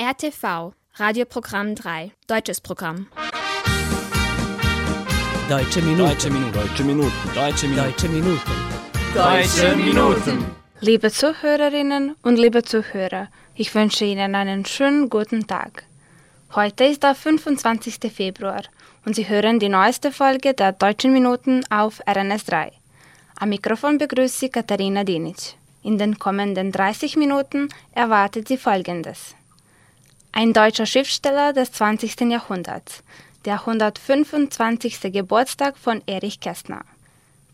RTV, Radioprogramm 3, deutsches Programm. Deutsche Minuten. Deutsche Minuten. Deutsche Minuten. Deutsche Minuten. Deutsche Minuten. Liebe Zuhörerinnen und liebe Zuhörer, ich wünsche Ihnen einen schönen guten Tag. Heute ist der 25. Februar und Sie hören die neueste Folge der Deutschen Minuten auf RNS 3. Am Mikrofon begrüßt Sie Katharina Dinic. In den kommenden 30 Minuten erwartet Sie Folgendes. Ein deutscher Schriftsteller des 20. Jahrhunderts, der 125. Geburtstag von Erich Kästner.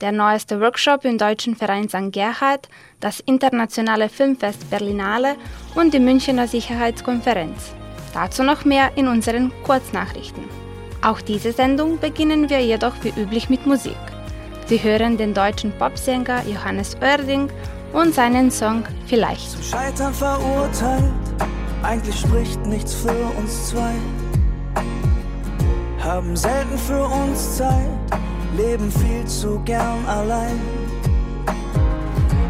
Der neueste Workshop im Deutschen Verein St. Gerhard, das internationale Filmfest Berlinale und die Münchner Sicherheitskonferenz. Dazu noch mehr in unseren Kurznachrichten. Auch diese Sendung beginnen wir jedoch wie üblich mit Musik. Sie hören den deutschen Popsänger Johannes Oerding und seinen Song Vielleicht. Zum Scheitern verurteilt, eigentlich spricht nichts für uns zwei haben selten für uns Zeit, leben viel zu gern allein.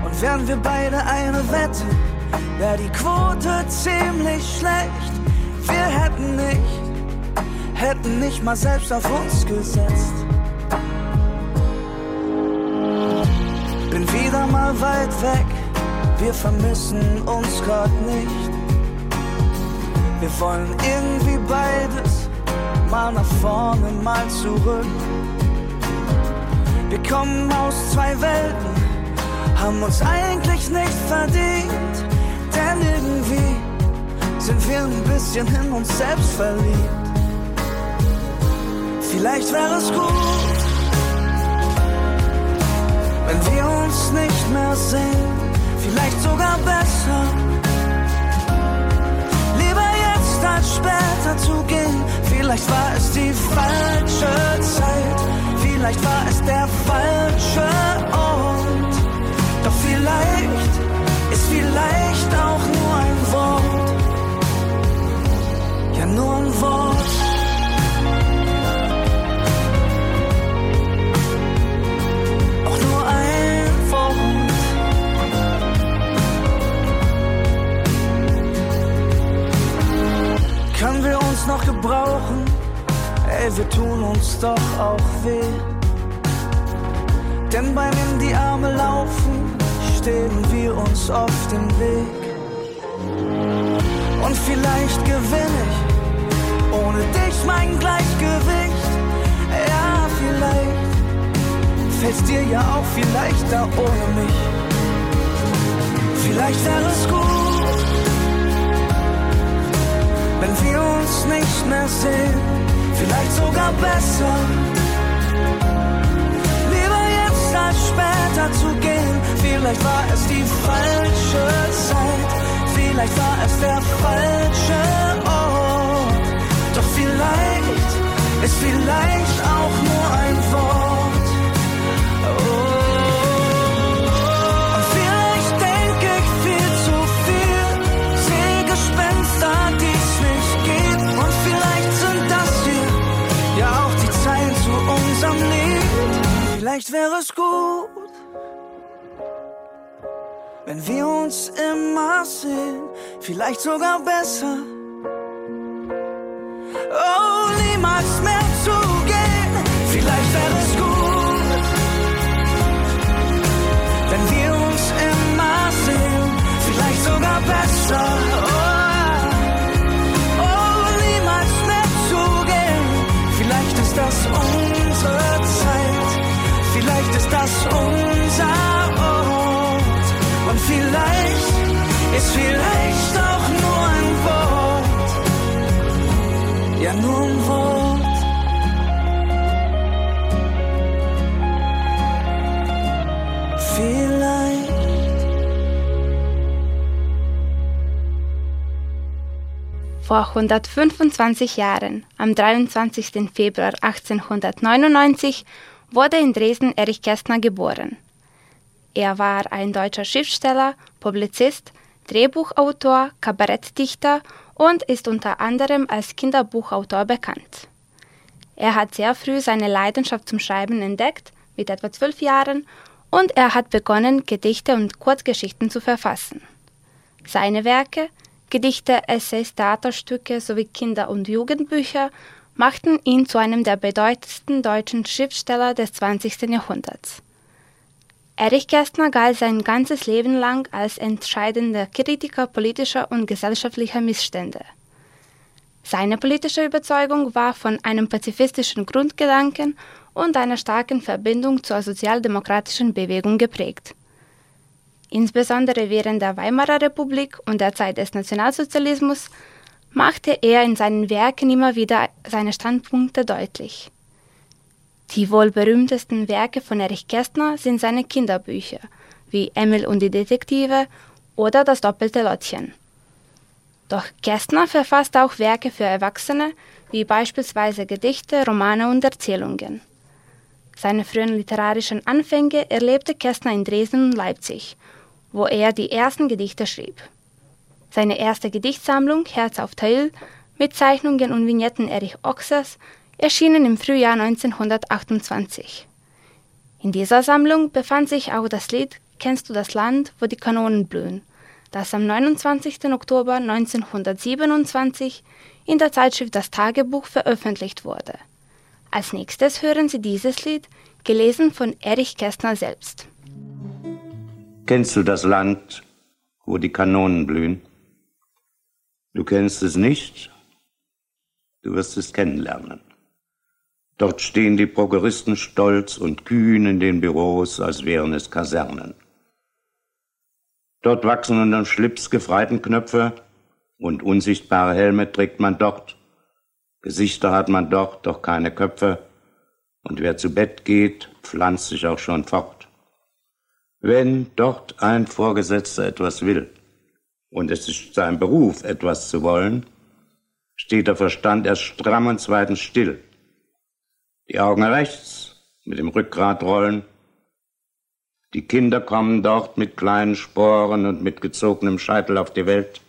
Und wären wir beide eine Wette, wäre die Quote ziemlich schlecht. Wir hätten nicht, hätten nicht mal selbst auf uns gesetzt. Bin wieder mal weit weg, wir vermissen uns grad nicht. Wir wollen irgendwie beides mal nach vorne, mal zurück. Wir kommen aus zwei Welten, haben uns eigentlich nicht verdient, denn irgendwie sind wir ein bisschen in uns selbst verliebt. Vielleicht wäre es gut, wenn wir uns nicht mehr sehen, vielleicht sogar besser. Als später zu gehen, Vielleicht war es die falsche Zeit, vielleicht war es der falsche Ort. Doch vielleicht ist vielleicht auch nur ein Wort. Ja, nur ein Wort. Gebrauchen? Ey, wir tun uns doch auch weh. Denn beim in die Arme laufen stehen wir uns auf dem Weg. Und vielleicht gewinne ich ohne dich mein Gleichgewicht. Ja, vielleicht fällt's dir ja auch viel leichter ohne mich. Vielleicht wäre es gut, wenn wir uns nicht mehr sehen vielleicht sogar besser. Lieber jetzt als später zu gehen, vielleicht war es die falsche Zeit, vielleicht war es der falsche Ort. Doch vielleicht ist vielleicht auch nur ein Wort. Vielleicht wäre es gut, wenn wir uns immer sehen, vielleicht sogar besser. Vielleicht ist vielleicht auch nur ein Wort. Ja, nur ein Wort. Vielleicht. Vor 125 Jahren, am 23. Februar 1899, wurde in Dresden Erich Kästner geboren. Er war ein deutscher Schriftsteller, Publizist, Drehbuchautor, Kabarettdichter und ist unter anderem als Kinderbuchautor bekannt. Er hat sehr früh seine Leidenschaft zum Schreiben entdeckt, mit etwa zwölf Jahren, und er hat begonnen, Gedichte und Kurzgeschichten zu verfassen. Seine Werke, Gedichte, Essays, Theaterstücke sowie Kinder- und Jugendbücher machten ihn zu einem der bedeutendsten deutschen Schriftsteller des 20. Jahrhunderts. Erich Kästner galt sein ganzes Leben lang als entscheidender Kritiker politischer und gesellschaftlicher Missstände. Seine politische Überzeugung war von einem pazifistischen Grundgedanken und einer starken Verbindung zur sozialdemokratischen Bewegung geprägt. Insbesondere während der Weimarer Republik und der Zeit des Nationalsozialismus machte er in seinen Werken immer wieder seine Standpunkte deutlich. Die wohl berühmtesten Werke von Erich Kästner sind seine Kinderbücher, wie Emil und die Detektive oder Das doppelte Lottchen. Doch Kästner verfasst auch Werke für Erwachsene, wie beispielsweise Gedichte, Romane und Erzählungen. Seine frühen literarischen Anfänge erlebte Kästner in Dresden und Leipzig, wo er die ersten Gedichte schrieb. Seine erste Gedichtsammlung Herz auf Teil mit Zeichnungen und Vignetten Erich Ochsers erschienen im Frühjahr 1928. In dieser Sammlung befand sich auch das Lied Kennst du das Land, wo die Kanonen blühen, das am 29. Oktober 1927 in der Zeitschrift Das Tagebuch veröffentlicht wurde. Als nächstes hören Sie dieses Lied, gelesen von Erich Kästner selbst. Kennst du das Land, wo die Kanonen blühen? Du kennst es nicht, du wirst es kennenlernen. Dort stehen die Prokuristen stolz und kühn in den Büros, als wären es Kasernen. Dort wachsen unter dem Schlips Gefreitenknöpfe und unsichtbare Helme trägt man dort. Gesichter hat man dort, doch keine Köpfe. Und wer zu Bett geht, pflanzt sich auch schon fort. Wenn dort ein Vorgesetzter etwas will, und es ist sein Beruf, etwas zu wollen, steht der Verstand erst stramm und zweitens still. Die Augen rechts mit dem Rückgrat rollen. Die Kinder kommen dort mit kleinen Sporen und mit gezogenem Scheitel auf die Welt.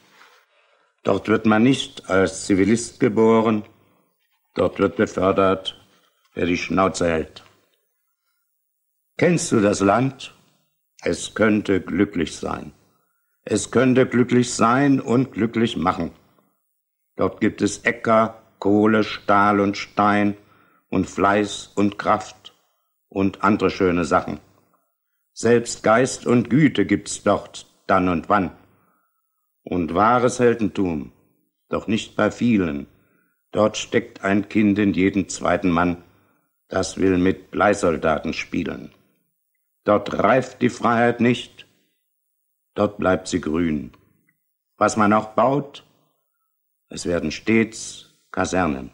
Dort wird man nicht als Zivilist geboren, dort wird befördert, wer die Schnauze hält. Kennst du das Land? Es könnte glücklich sein. Es könnte glücklich sein und glücklich machen. Dort gibt es Äcker, Kohle, Stahl und Stein und Fleiß und Kraft und andere schöne Sachen. Selbst Geist und Güte gibt's dort dann und wann. Und wahres Heldentum, doch nicht bei vielen. Dort steckt ein Kind in jeden zweiten Mann, das will mit Bleisoldaten spielen. Dort reift die Freiheit nicht, dort bleibt sie grün. Was man auch baut, es werden stets Kasernen.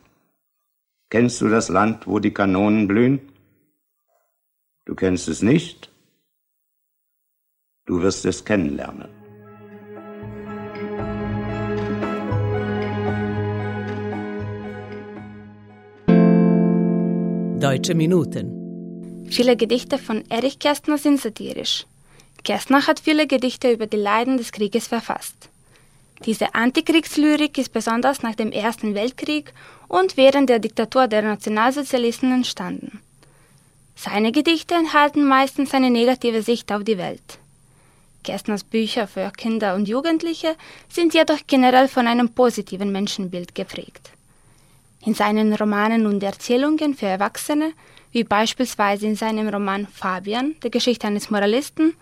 Kennst du das Land, wo die Kanonen blühen? Du kennst es nicht? Du wirst es kennenlernen. Deutsche Minuten. Viele Gedichte von Erich Kästner sind satirisch. Kästner hat viele Gedichte über die Leiden des Krieges verfasst. Diese Antikriegslyrik ist besonders nach dem Ersten Weltkrieg und während der Diktatur der Nationalsozialisten entstanden. Seine Gedichte enthalten meistens eine negative Sicht auf die Welt. Kästners Bücher für Kinder und Jugendliche sind jedoch generell von einem positiven Menschenbild geprägt. In seinen Romanen und Erzählungen für Erwachsene, wie beispielsweise in seinem Roman Fabian, der Geschichte eines Moralisten,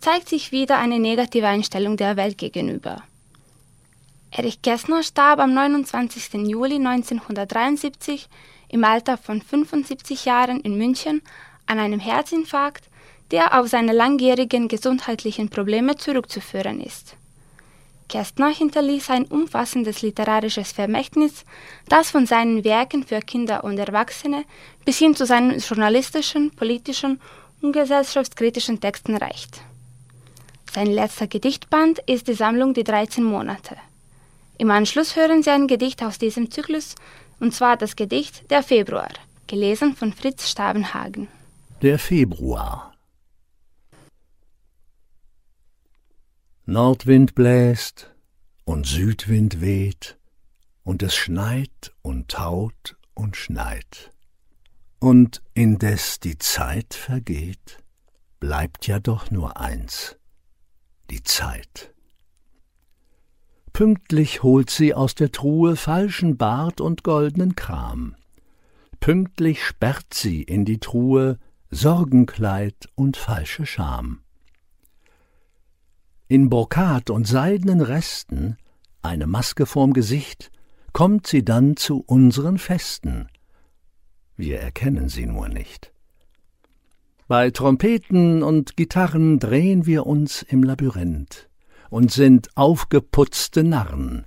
zeigt sich wieder eine negative Einstellung der Welt gegenüber. Erich Kästner starb am 29. Juli 1973 im Alter von 75 Jahren in München an einem Herzinfarkt, der auf seine langjährigen gesundheitlichen Probleme zurückzuführen ist. Kästner hinterließ ein umfassendes literarisches Vermächtnis, das von seinen Werken für Kinder und Erwachsene bis hin zu seinen journalistischen, politischen und gesellschaftskritischen Texten reicht. Sein letzter Gedichtband ist die Sammlung Die 13 Monate. Im Anschluss hören Sie ein Gedicht aus diesem Zyklus, und zwar das Gedicht Der Februar, gelesen von Fritz Stabenhagen. Der Februar. Nordwind bläst und Südwind weht, und es schneit und taut und schneit. Und indes die Zeit vergeht, bleibt ja doch nur eins, die Zeit. Pünktlich holt sie aus der Truhe falschen Bart und goldenen Kram. Pünktlich sperrt sie in die Truhe Sorgenkleid und falsche Scham. In Brokat und seidenen Resten, eine Maske vorm Gesicht, kommt sie dann zu unseren Festen. Wir erkennen sie nur nicht. Bei Trompeten und Gitarren drehen wir uns im Labyrinth und sind aufgeputzte Narren,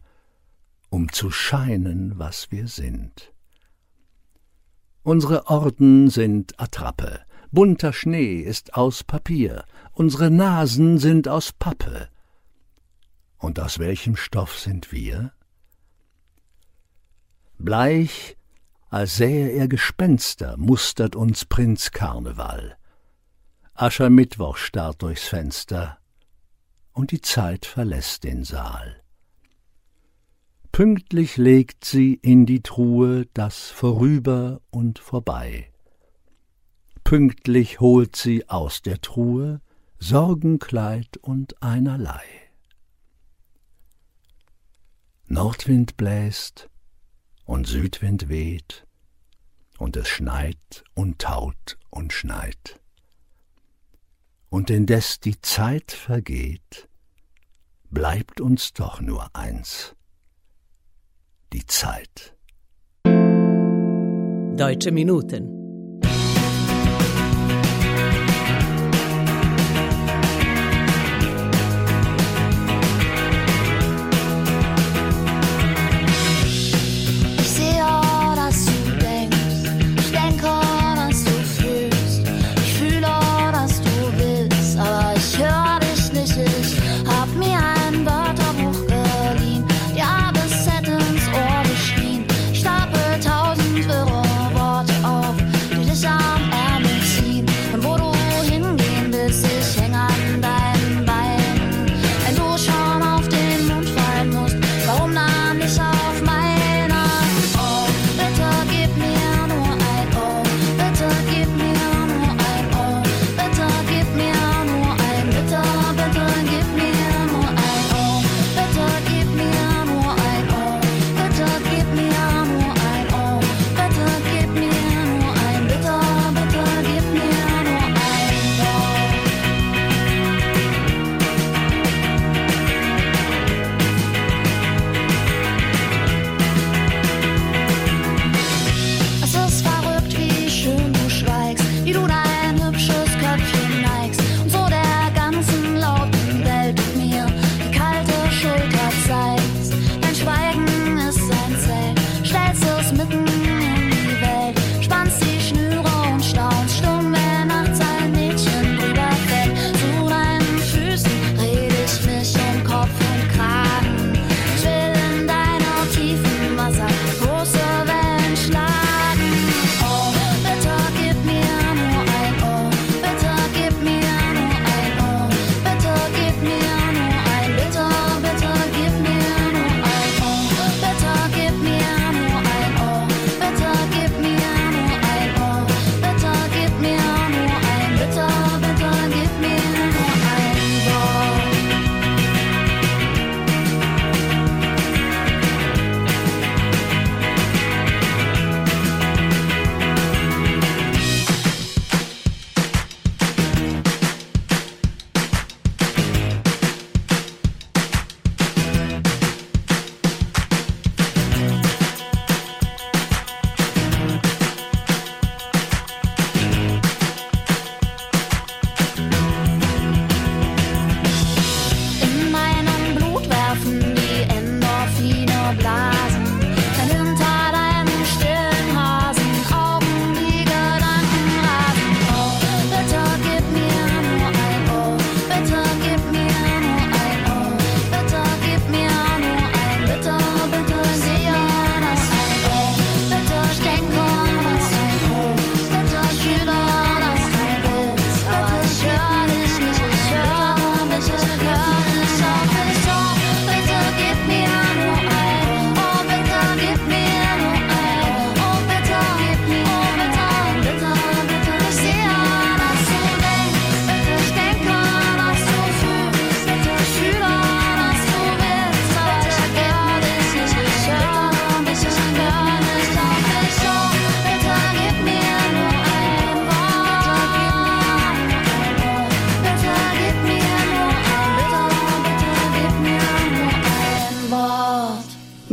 um zu scheinen, was wir sind. Unsere Orden sind Attrappe, bunter Schnee ist aus Papier, unsere Nasen sind aus Pappe. Und aus welchem Stoff sind wir? Bleich, als sähe er Gespenster, mustert uns Prinz Karneval. Aschermittwoch starrt durchs Fenster, und die Zeit verlässt den Saal. Pünktlich legt sie in die Truhe das Vorüber und vorbei. Pünktlich holt sie aus der Truhe Sorgenkleid und einerlei. Nordwind bläst und Südwind weht, und es schneit und taut und schneit. Und indes die Zeit vergeht, bleibt uns doch nur eins, die Zeit. Deutsche Minuten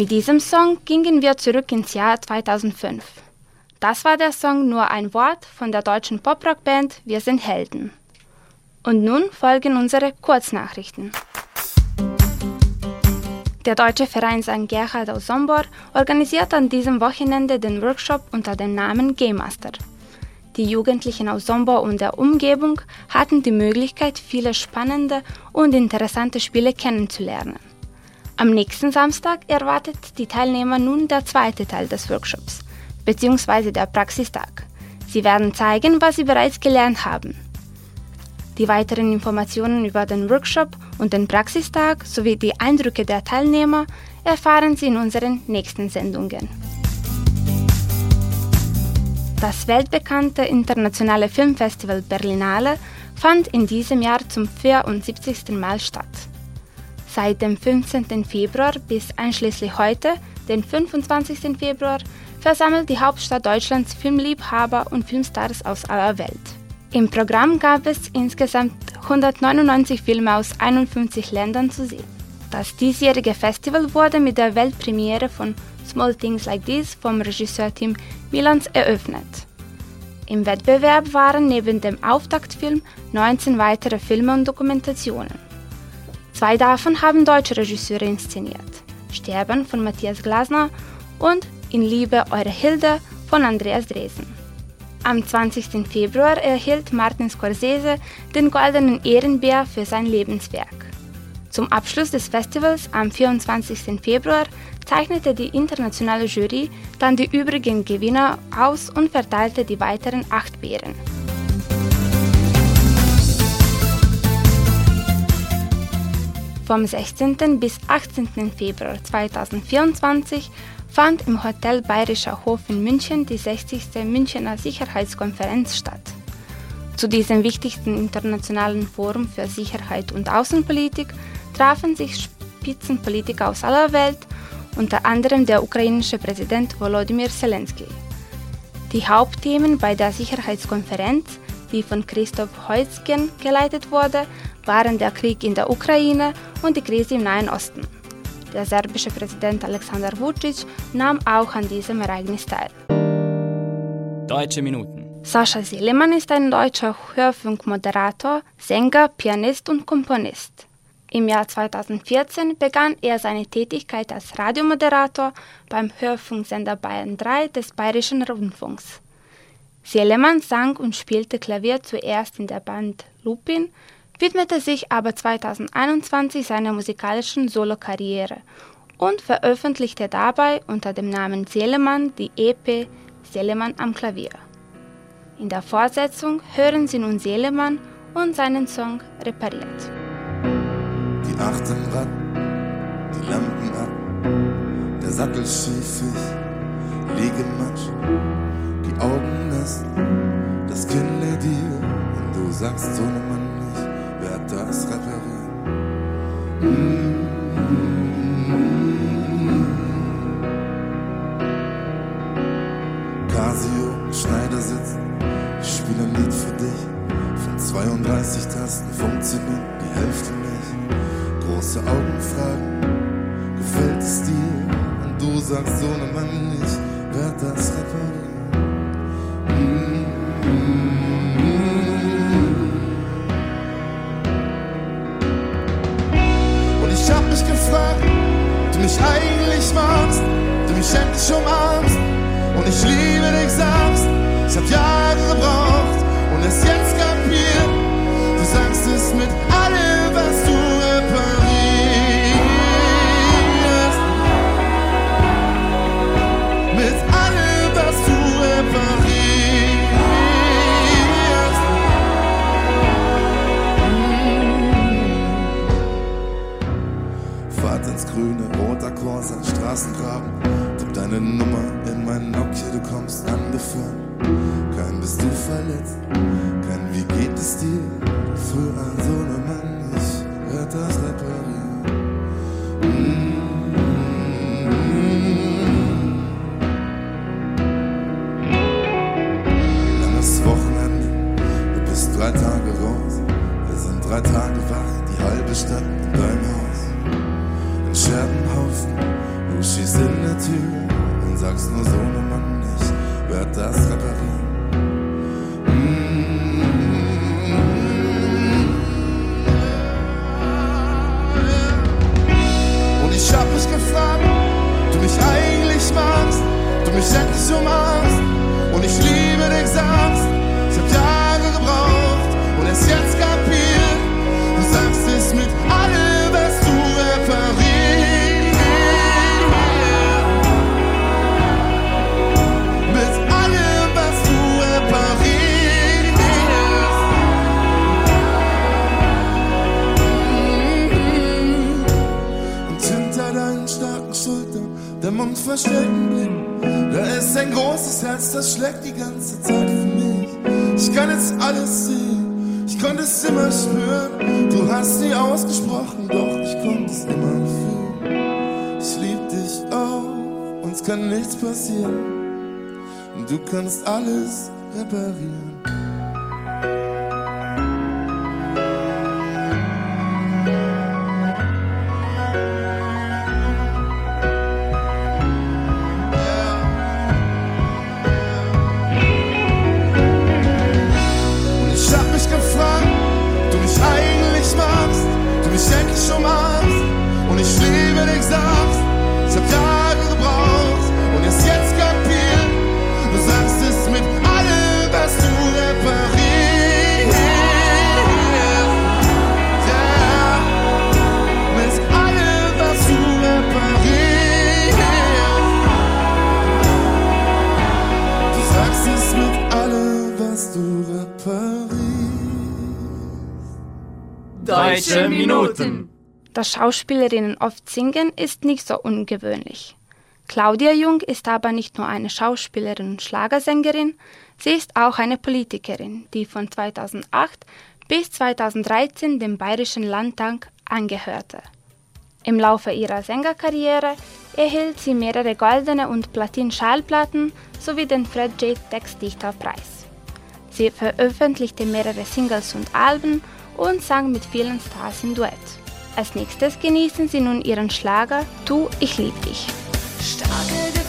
Mit diesem Song gingen wir zurück ins Jahr 2005. Das war der Song Nur ein Wort von der deutschen Poprock-Band Wir sind Helden. Und nun folgen unsere Kurznachrichten. Der deutsche Verein St. Gerhard aus Sombor organisiert an diesem Wochenende den Workshop unter dem Namen Game Master. Die Jugendlichen aus Sombor und der Umgebung hatten die Möglichkeit, viele spannende und interessante Spiele kennenzulernen. Am nächsten Samstag erwartet die Teilnehmer nun der zweite Teil des Workshops, bzw. der Praxistag. Sie werden zeigen, was sie bereits gelernt haben. Die weiteren Informationen über den Workshop und den Praxistag sowie die Eindrücke der Teilnehmer erfahren Sie in unseren nächsten Sendungen. Das weltbekannte internationale Filmfestival Berlinale fand in diesem Jahr zum 74. Mal statt. Seit dem 15. Februar bis einschließlich heute, den 25. Februar, versammelt die Hauptstadt Deutschlands Filmliebhaber und Filmstars aus aller Welt. Im Programm gab es insgesamt 199 Filme aus 51 Ländern zu sehen. Das diesjährige Festival wurde mit der Weltpremiere von Small Things Like This vom Regisseurteam Milans eröffnet. Im Wettbewerb waren neben dem Auftaktfilm 19 weitere Filme und Dokumentationen. Zwei davon haben deutsche Regisseure inszeniert: Sterben von Matthias Glasner und In Liebe Eure Hilde von Andreas Dresen. Am 20. Februar erhielt Martin Scorsese den Goldenen Ehrenbär für sein Lebenswerk. Zum Abschluss des Festivals am 24. Februar zeichnete die internationale Jury dann die übrigen Gewinner aus und verteilte die weiteren acht Bären. Vom 16. bis 18. Februar 2024 fand im Hotel Bayerischer Hof in München die 60. Münchener Sicherheitskonferenz statt. Zu diesem wichtigsten internationalen Forum für Sicherheit und Außenpolitik trafen sich Spitzenpolitiker aus aller Welt, unter anderem der ukrainische Präsident Volodymyr Zelensky. Die Hauptthemen bei der Sicherheitskonferenz, die von Christoph Heuzgen geleitet wurde, waren der Krieg in der Ukraine und die Krise im Nahen Osten. Der serbische Präsident Alexander Vucic nahm auch an diesem Ereignis teil. Deutsche Minuten. Sascha Selemann ist ein deutscher Hörfunkmoderator, Sänger, Pianist und Komponist. Im Jahr 2014 begann er seine Tätigkeit als Radiomoderator beim Hörfunksender Bayern 3 des Bayerischen Rundfunks. Selemann sang und spielte Klavier zuerst in der Band Lupin, widmete sich aber 2021 seiner musikalischen Solokarriere und veröffentlichte dabei unter dem Namen Selemann die EP Selemann am Klavier. In der Fortsetzung hören Sie nun Selemann und seinen Song Repariert. Die achten Rad, die Lampen ab, der Sattel schief, ich liege matsch, die Augen nass, das Kinn dir, und du sagst so ne das reparieren. Casio, Schneidersitz, ich spiele ein Lied für dich. Von 32 Tasten funktioniert die Hälfte nicht. Große Augen fragen, gefällt es dir? Und du sagst so ne Mann, ich werd das reparieren. Mich eigentlich magst, du mich endlich umarmst und ich liebe dich sagst. Ich hab Jahre gebraucht und es jetzt kapiert. Du sagst es mit Fahrt ins Grüne Corsa, Straßengraben. Tipp deine Nummer in mein Nokia, du kommst angefahren. Kein bist du verletzt, kein wie geht es dir? Früher ein so ne Mann, ich werd das reparieren. Bist drei Tage raus. Wir sind drei Tage wach, die halbe Stadt in deinem Scherbenhaufen, du schießt in der Tür und sagst nur so, ne Mann, ich werd das reparieren. Und ich hab mich gefragt, du mich eigentlich magst, du mich endlich umarmst und ich liebe dich sagst. Ich hab Jahre gebraucht und es jetzt kapiert. Ganze Zeit für mich. Ich kann jetzt alles sehen, ich konnte es immer spüren. Du hast nie ausgesprochen, doch ich konnte es immer fühlen. Ich lieb dich auch, uns kann nichts passieren. Du kannst alles reparieren. Deutsche Minuten. Dass Schauspielerinnen oft singen, ist nicht so ungewöhnlich. Claudia Jung ist aber nicht nur eine Schauspielerin und Schlagersängerin, sie ist auch eine Politikerin, die von 2008 bis 2013 dem Bayerischen Landtag angehörte. Im Laufe ihrer Sängerkarriere erhielt sie mehrere goldene und Platin-Schallplatten sowie den Fred J. Textdichterpreis. Sie veröffentlichte mehrere Singles und Alben und sang mit vielen Stars im Duett. Als nächstes genießen sie nun ihren Schlager Tu, ich lieb dich. Starke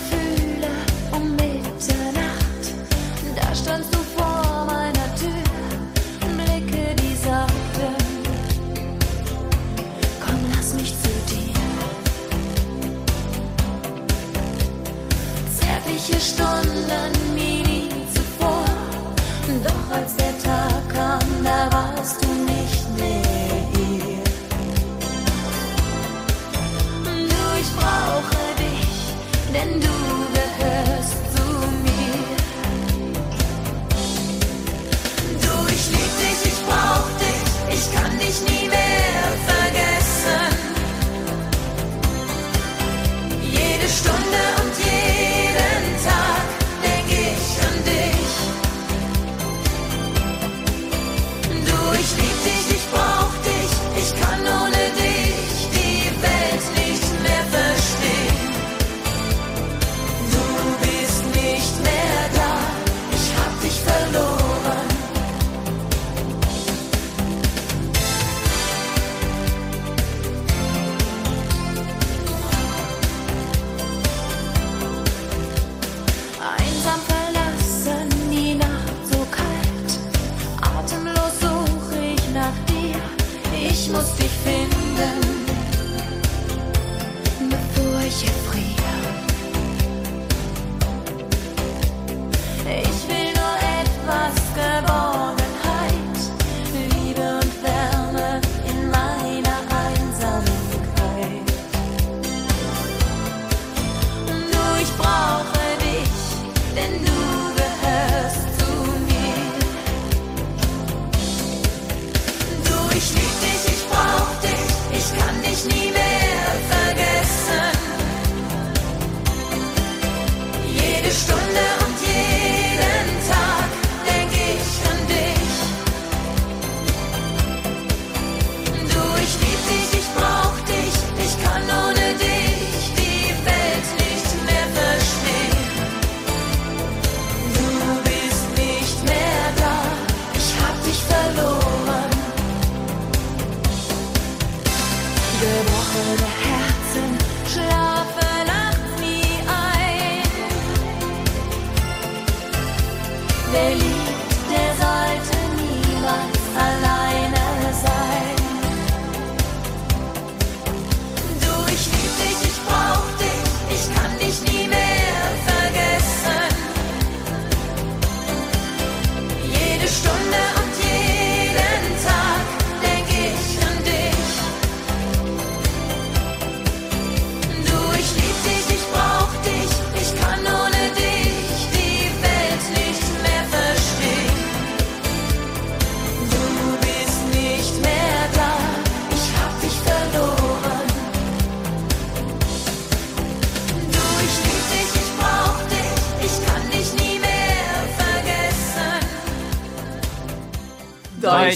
Stunde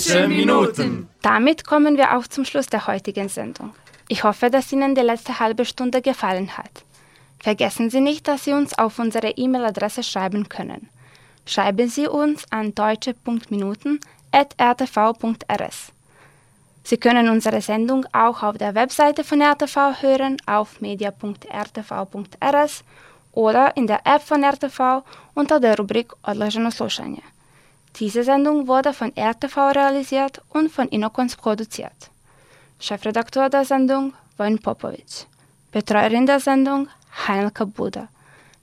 Deutsche Minuten. Damit kommen wir auch zum Schluss der heutigen Sendung. Ich hoffe, dass Ihnen die letzte halbe Stunde gefallen hat. Vergessen Sie nicht, dass Sie uns auf unsere E-Mail-Adresse schreiben können. Schreiben Sie uns an deutsche.minuten.rtv.rs. Sie können unsere Sendung auch auf der Webseite von RTV hören, auf media.rtv.rs oder in der App von RTV unter der Rubrik Odloženo slušanje. Diese Sendung wurde von RTV realisiert und von Inokons produziert. Chefredakteur der Sendung Wojn Popovic. Betreuerin der Sendung Heinelka Buda.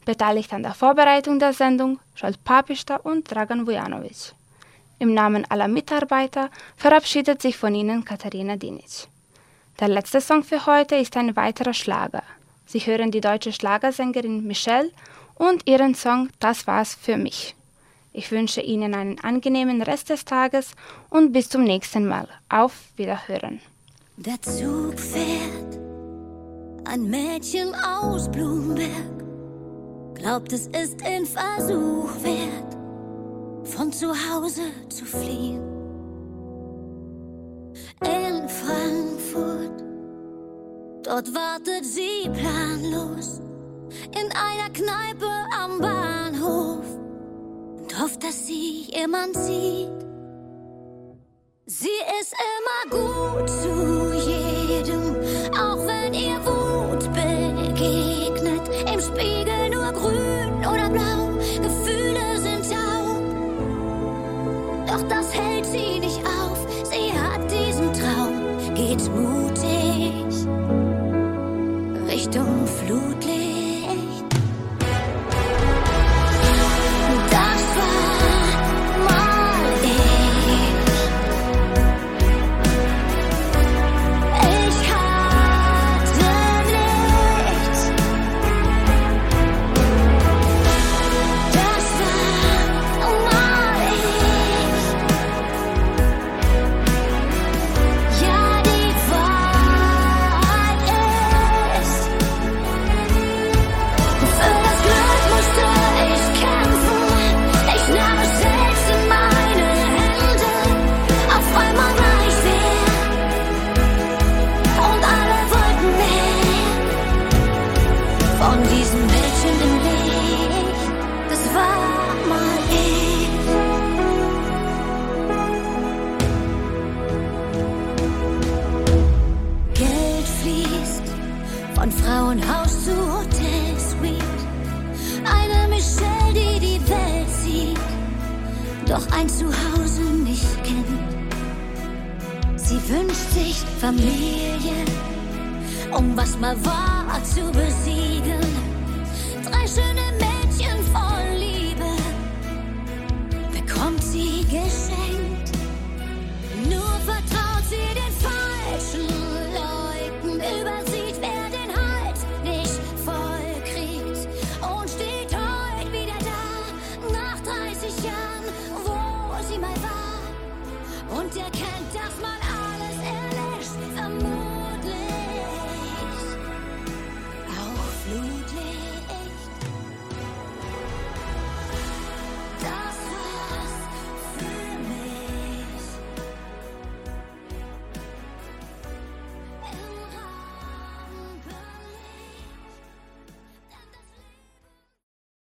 Beteiligt an der Vorbereitung der Sendung Scholt Papista und Dragan Vujanovic. Im Namen aller Mitarbeiter verabschiedet sich von Ihnen Katharina Dinic. Der letzte Song für heute ist ein weiterer Schlager. Sie hören die deutsche Schlagersängerin Michelle und ihren Song Das war's für mich. Ich wünsche Ihnen einen angenehmen Rest des Tages und bis zum nächsten Mal. Auf Wiederhören. Der Zug fährt, ein Mädchen aus Blumberg glaubt, es ist ein Versuch wert, von zu Hause zu fliehen. In Frankfurt, dort wartet sie planlos in einer Kneipe am Bahnhof und hofft, dass sie jemand sieht. Sie ist immer gut zu jedem, auch wenn ihr Wut begegnet. Im Spiegel nur grün oder blau, Gefühle sind taub. Doch das hält sie nicht auf, sie hat diesen Traum, geht mutig Richtung Hause nicht kennt. Sie wünscht sich Familie, um was mal war zu besiegen. Drei schöne